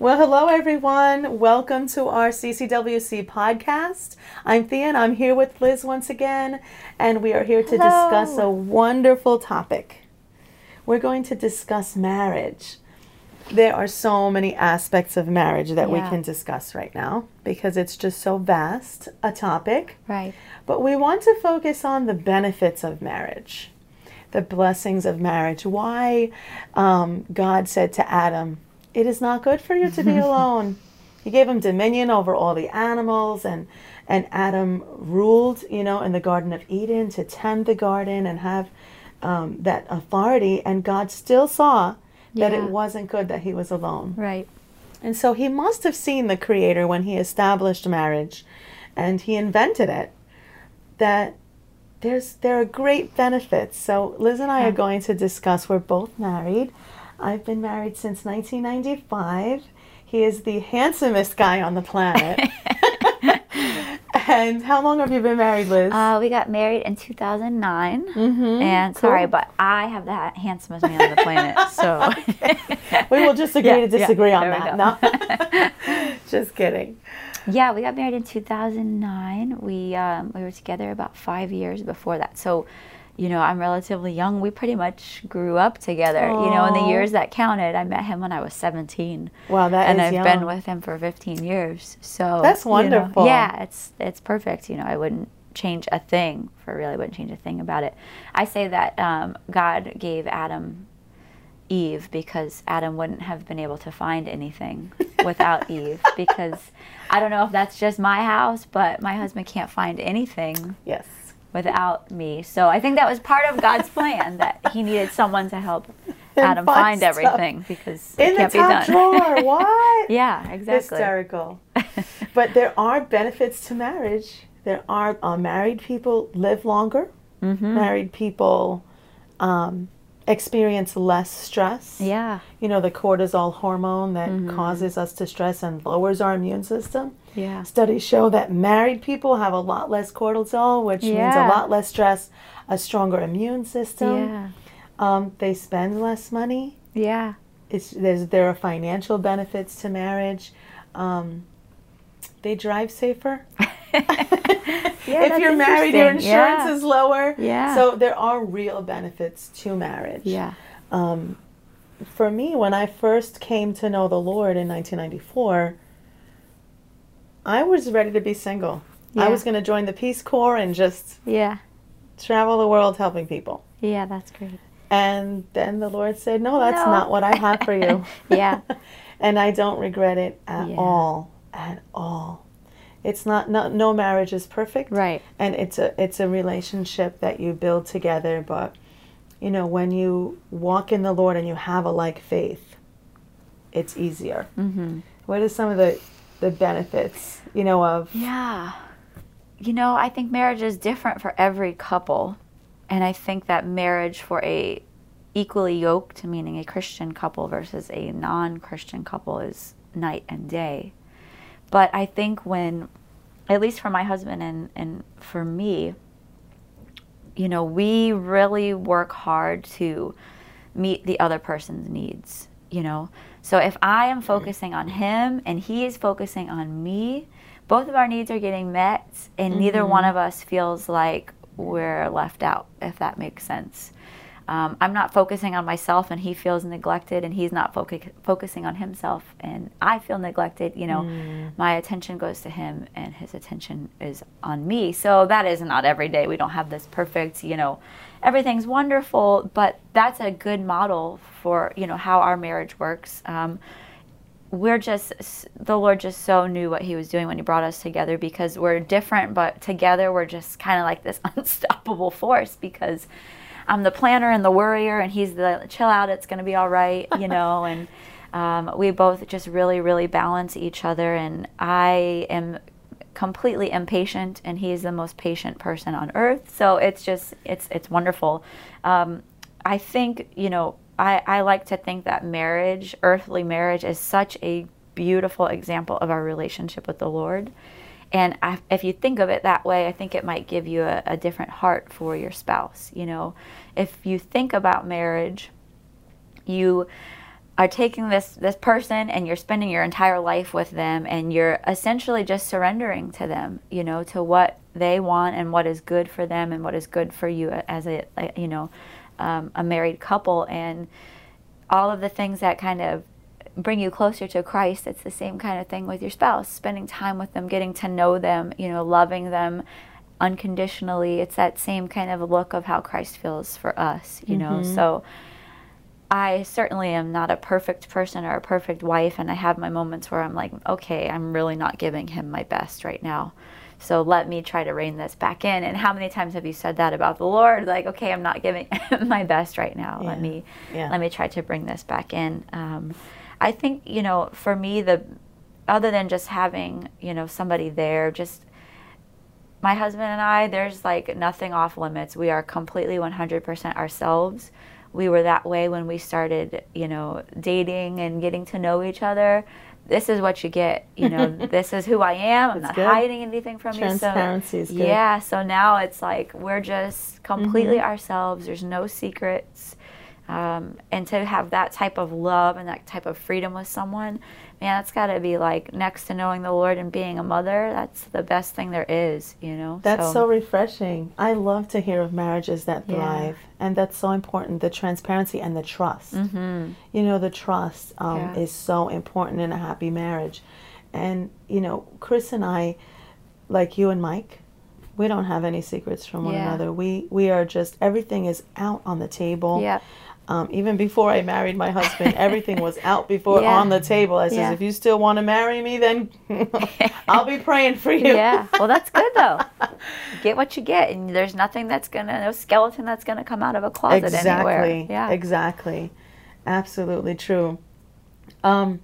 Well, hello everyone. Welcome to our CCWC podcast. I'm Thea and I'm here with Liz once again, and we are here to Hello. discuss a wonderful topic. We're going to discuss marriage. There are so many aspects of marriage that we can discuss right now because it's just so vast a topic. Right. But we want to focus on the benefits of marriage, the blessings of marriage. Why um, God said to Adam, It is not good for you to be alone. He gave him dominion over all the animals, and, and Adam ruled, you know, in the Garden of Eden to tend the garden and have um, that authority. And God still saw that Yeah. it wasn't good that he was alone. Right. And so he must have seen the Creator when he established marriage and he invented it. That there's there are great benefits. So Liz and I are going to discuss. We're both married. I've been married since 1995. He is the handsomest guy on the planet. and how long have you been married, Liz? Uh, we got married in 2009. Mhm, And sorry, but I have the handsomest man on the planet. So we will just agree Yeah, to yeah, disagree on there we that. No, just kidding. yeah, we got married in 2009. We um, we were together about five years before that. So, you know, I'm relatively young. We pretty much grew up together. You know, in the years that counted, I met him when I was 17. Wow, that and I've young. been with him for 15 years. So That's you know, wonderful. yeah, it's it's perfect. You know, I wouldn't change a thing for really wouldn't change a thing about it. I say that um, God gave Adam Eve because Adam wouldn't have been able to find anything without Eve because I don't know if that's just my house, but my husband can't find anything Yes. Without me. So I think that was part of God's plan that he needed someone to help Adam find find everything because In it can't be top done. drawer. What? Yeah, exactly. Hysterical. but there are benefits to marriage. There are uh, married people live longer. Mm-hmm. Married people um, experience less stress. Yeah, You know, the cortisol hormone that causes us to stress and lowers our immune system. Yeah, Studies show that married people have a lot less cortisol, which means a lot less stress, a stronger immune system. yeah, Um, they spend less money yeah. it's there's there are financial benefits to marriage. Um, they drive safer. Yeah, if you're married, your insurance. Yeah. is lower. Yeah. So there are real benefits to marriage. Yeah, Um, for me, when I first came to know the Lord in 1994, I was ready to be single. I was going to join the Peace Corps and just yeah, travel the world helping people. yeah. That's great. And then the Lord said, No, that's No. not what I have for you. Yeah. and I don't regret it at Yeah. all. At all. It's not, not no marriage is perfect. Right. And it's a it's a relationship that you build together, but you know, when you walk in the Lord and you have a like faith, it's easier. Mm-hmm. What are some of the the benefits, you know, of Yeah. You know, I think marriage is different for every couple. And I think that marriage for a equally yoked, meaning a Christian couple versus a non-Christian couple is night and day. But I think when at least for my husband and, and for me, you know, we really work hard to meet the other person's needs, you know. So if I am focusing on him and he is focusing on me, both of our needs are getting met and neither one mm-hmm. of us feels like we're left out, if that makes sense. Um, I'm not focusing on myself and he feels neglected and he's not focu- focusing on himself and I feel neglected, you know, my attention goes to him and his attention is on me. So that is not every day. We don't have this perfect, you know, everything's wonderful, but that's a good model for, you know, how our marriage works. Um, we're just the lord just so knew what he was doing when he brought us together because we're different but together we're just kind of like this unstoppable force because i'm the planner and the worrier and he's the chill out it's going to be all right you know and um, we both just really really balance each other and i am completely impatient and he's the most patient person on earth so it's just it's it's wonderful. Um, i think you know I, I like to think that marriage earthly marriage is such a beautiful example of our relationship with the lord and I, if you think of it that way i think it might give you a, a different heart for your spouse you know? If you think about marriage you are taking this this person and you're spending your entire life with them and you're essentially just surrendering to them you know to what they want and what is good for them and what is good for you as a, a you know um, a married couple. And all of the things that kind of bring you closer to Christ it's the same kind of thing with your spouse spending time with them getting to know them you know loving them unconditionally it's that same kind of look of how Christ feels for us you know Mm-hmm. so I certainly am not a perfect person or a perfect wife, and I have my moments where I'm like, okay, I'm really not giving him my best right now. So let me try to rein this back in. And how many times have you said that about the Lord? Like, okay, I'm not giving my best right now. Yeah. Let me Yeah. let me try to bring this back in. Um, I think you know, for me, the other than just having you know somebody there, just my husband and I, there's like nothing off limits. We are completely 100% ourselves. We were that way when we started, you know, dating and getting to know each other. This is what you get, you know. this is who I am. I'm That's not good. hiding anything from you. Transparency so, is good. Yeah. So now it's like we're just completely Mm-hmm. ourselves. There's no secrets. Um, and to have that type of love and that type of freedom with someone, man, that's got to be like next to knowing the Lord and being a mother. That's the best thing there is, you know. That's so, refreshing. I love to hear of marriages that Yeah. thrive, and that's so important. The transparency and the trust. Mhm. You know, the trust um, Yeah. is so important in a happy marriage. And you know, Chris and I, like you and Mike, we don't have any secrets from one Yeah. another. We we are just everything is out on the table. Yep. Um, even before I married my husband, everything was out before Yeah. on the table. I says, Yeah. if you still want to marry me, then I'll be praying for you. Yeah. Well, that's good though. get what you get, and there's nothing that's gonna, no skeleton that's gonna come out of a closet exactly. anywhere. Yeah. Exactly. Absolutely true. Um,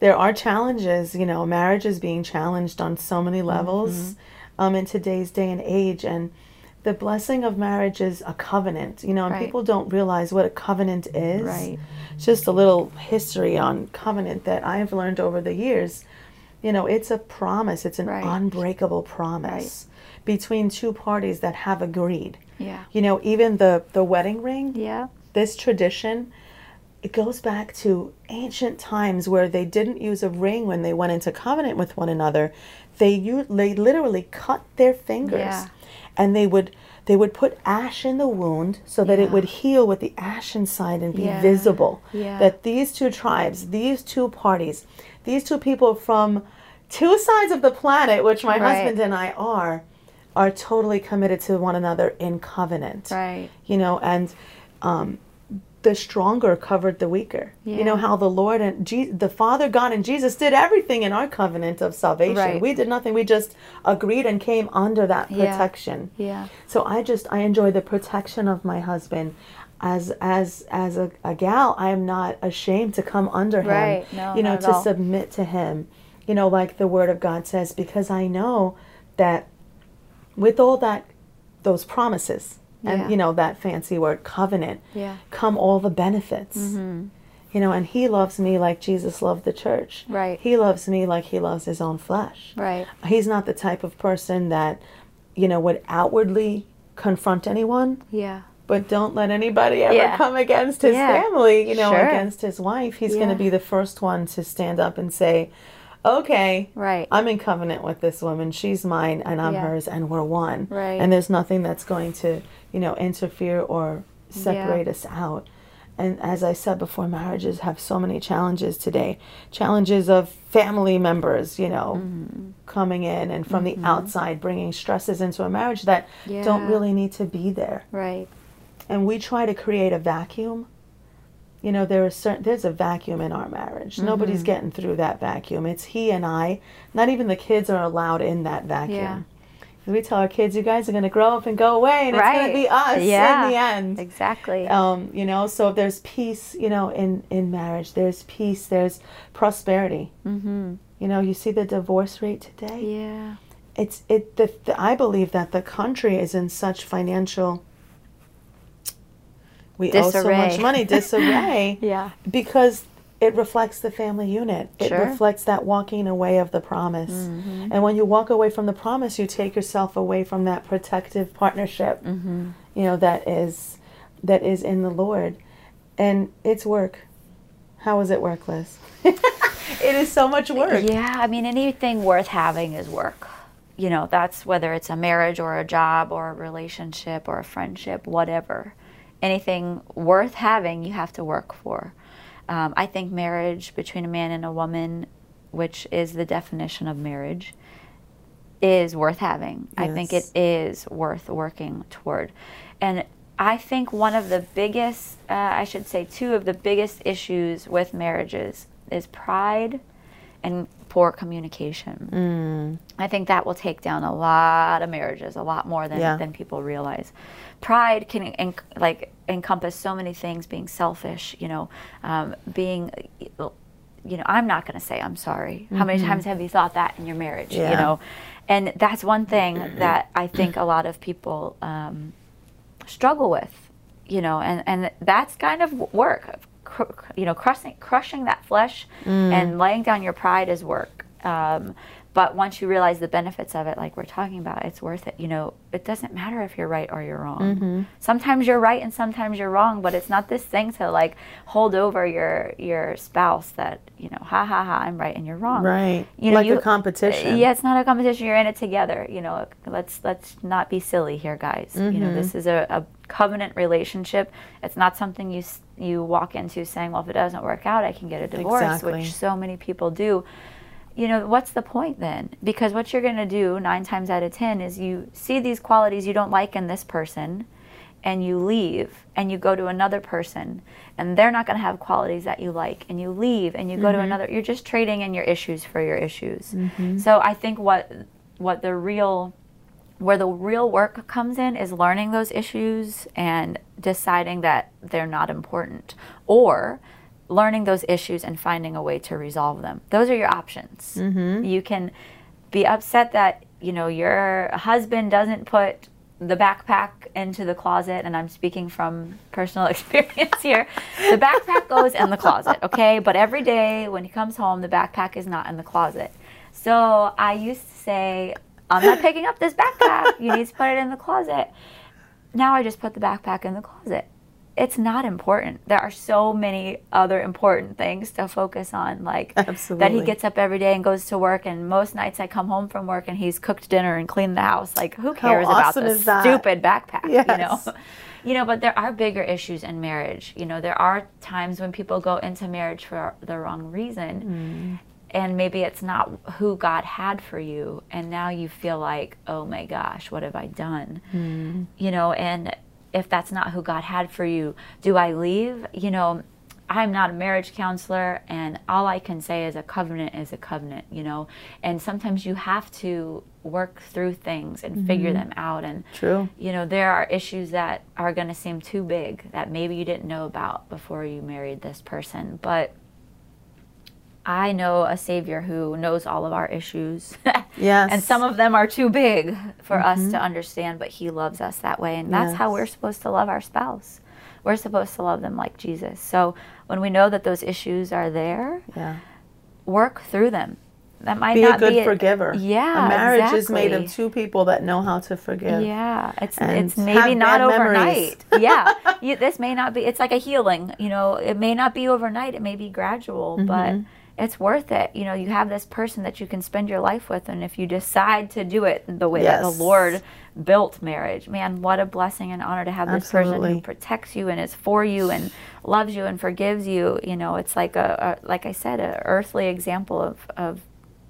there are challenges, you know, marriage is being challenged on so many levels Mm-hmm. um, in today's day and age. And the blessing of marriage is a covenant, you know, and Right. people don't realize what a covenant is. Right. Just a little history on covenant that I've learned over the years. You know, it's a promise, it's an Right. unbreakable promise between two parties that have agreed. Yeah. You know, even the, the wedding ring, Yeah. this tradition it goes back to ancient times where they didn't use a ring when they went into covenant with one another they u- they literally cut their fingers Yeah. And they would they would put ash in the wound so that it would heal with the ash inside and be Yeah. visible Yeah. that these two tribes these two parties these two people from two sides of the planet which my Right. husband and I are are totally committed to one another in covenant Right. you know and um, the stronger covered the weaker. You know how the lord and Je- the father god and jesus did everything in our covenant of salvation. Right. we did nothing. We just agreed and came under that protection. Yeah. so i just i enjoy the protection of my husband. As as as a, a gal i am not ashamed to come under him Right. No, you know to submit to him. You know like the word of god says because i know that with all that those promises and Yeah. you know that fancy word covenant Yeah. come all the benefits Mm-hmm. you know and he loves me like jesus loved the church Right. he loves me like he loves his own flesh Right. he's not the type of person that you know would outwardly confront anyone Yeah. but don't let anybody ever Yeah. come against his Yeah. family you know Sure. against his wife he's going to be the first one to stand up and say okay Right. i'm in covenant with this woman she's mine and i'm Yeah. hers and we're one Right. and there's nothing that's going to you know interfere or separate us out and as i said before marriages have so many challenges today challenges of family members you know Mm-hmm. coming in and from the outside bringing stresses into a marriage that don't really need to be there Right. and we try to create a vacuum you know there is certain there's a vacuum in our marriage Mm-hmm. nobody's getting through that vacuum it's he and i not even the kids are allowed in that vacuum Yeah. we tell our kids you guys are going to grow up and go away and it's going to be us Yeah. in the end Exactly. um, you know so there's peace you know in in marriage there's peace there's prosperity mm-hmm. you know you see the divorce rate today Yeah. it's it the, the i believe that the country is in such financial we owe so much Disarray. money disarray Yeah. because it reflects the family unit it Sure. reflects that walking away of the promise Mm-hmm. and when you walk away from the promise you take yourself away from that protective partnership you know that is that is in the lord and it's work How is it work, Liz? it is so much work. Yeah, I mean, anything worth having is work. You know, that's whether it's a marriage or a job or a relationship or a friendship, whatever. Anything worth having, you have to work for. Um, I think marriage between a man and a woman, which is the definition of marriage, is worth having. I think it is worth working toward. And I think one of the biggest, uh, I should say, two of the biggest issues with marriages is pride and poor communication. I think that will take down a lot of marriages, a lot more than, Yeah. than people realize. Pride can like encompass so many things: being selfish, you know, um, being, you know, I'm not going to say I'm sorry. How many times have you thought that in your marriage? You know, and that's one thing that I think a lot of people um, struggle with, you know, and, and that's kind of work. Cr- you know, crushing, crushing that flesh and laying down your pride is work. Um, but once you realize the benefits of it, like we're talking about, it's worth it. You know, it doesn't matter if you're right or you're wrong. Mm-hmm. Sometimes you're right and sometimes you're wrong, but it's not this thing to like hold over your your spouse that you know, ha ha ha, I'm right and you're wrong. Right. You know, like you- a competition. Yeah, it's not a competition. You're in it together. You know, let's let's not be silly here, guys. You know, this mm-hmm. is a, a covenant relationship. It's not something you you walk into saying, well, if it doesn't work out, I can get a divorce, Exactly. which so many people do. You know, what's the point then? Because what you're going to do nine times out of ten is you see these qualities you don't like in this person, and you leave and you go to another person and they're not going to have qualities that you like and you leave and you go to mm-hmm. another you're just trading in your issues for your issues. Mm-hmm. So i think what what the real where the real work comes in is learning those issues and deciding that they're not important or learning those issues and finding a way to resolve them. Those are your options. Mm-hmm. You can be upset that you know your husband doesn't put the backpack into the closet and i'm speaking from personal experience here. The backpack goes in the closet okay? But every day when he comes home the backpack is not in the closet. So i used to say i'm not picking up this backpack. You need to put it in the closet. Now i just put the backpack in the closet it's not important. There are so many other important things to focus on like that he gets up every day and goes to work and most nights i come home from work and he's cooked dinner and cleaned the house. Like who cares awesome about is this stupid backpack you know? You know but there are bigger issues in marriage. You know there are times when people go into marriage for the wrong reason and maybe it's not who god had for you and now you feel like oh my gosh what have i done? You know and if that's not who god had for you do i leave? You know i'm not a marriage counselor and all i can say is a covenant is a covenant you know? And sometimes you have to work through things and figure mm-hmm. them out and True. you know there are issues that are going to seem too big that maybe you didn't know about before you married this person but I know a savior who knows all of our issues. Yes. and some of them are too big for us to understand, but he loves us that way. And that's how we're supposed to love our spouse. We're supposed to love them like Jesus. So when we know that those issues are there, Yeah. work through them. That might Be a good be forgiver. Yeah, A marriage is made of two people that know how to forgive. Yeah, it's And it's maybe not overnight. yeah, you, this may not be. It's like a healing. You know, it may not be overnight. It may be gradual, Mm-hmm. but it's worth it. You know, you have this person that you can spend your life with, and if you decide to do it the way that the Lord built marriage, man, what a blessing and honor to have this person who protects you and is for you and loves you and forgives you. You know, it's like a, a like I said, an earthly example of of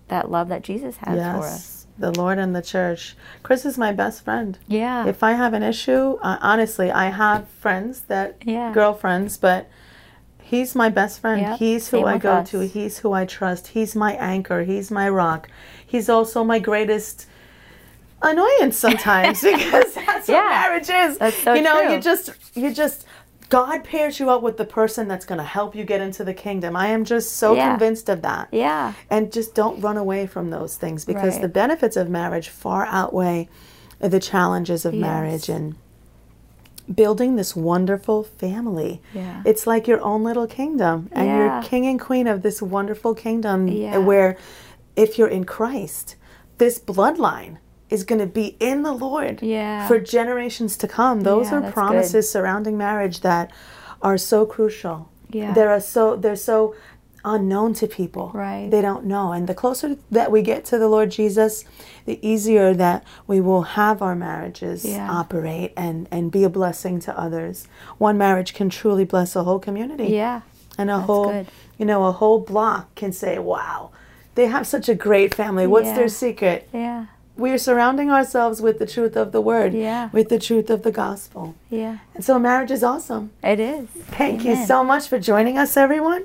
that love that Jesus has for us. Yes. The Lord and the church. Chris is my best friend. Yeah. If I have an issue, uh, honestly, I have friends that Yeah. girlfriends, but he's my best friend. Yep, He's who same I go us. to. He's who I trust. He's my anchor. He's my rock. He's also my greatest annoyance sometimes because that's Yeah. what marriage is. That's so you know, true. you just you just God pairs you up with the person that's going to help you get into the kingdom. I am just so Yeah. convinced of that Yeah. and just don't run away from those things because Right. the benefits of marriage far outweigh the challenges of Yes. marriage and building this wonderful family. Yeah. It's like your own little kingdom and Yeah. you're king and queen of this wonderful kingdom eh, Yeah. where if you're in Christ, this bloodline is going to be in the Lord Yeah. for generations to come. Those are promises surrounding marriage that are so crucial. Yeah. They're so they're so unknown to people. Right. They don't know. And the closer that we get to the Lord Jesus, the easier that we will have our marriages Yeah. operate and, and be a blessing to others. One marriage can truly bless a whole community. Yeah. And a That's whole good. you know, a whole block can say, Wow, they have such a great family. What's Yeah. their secret? Yeah. We are surrounding ourselves with the truth of the word, Yeah. with the truth of the gospel. Yeah. And so marriage is awesome. It is. Thank you so much for joining us, everyone.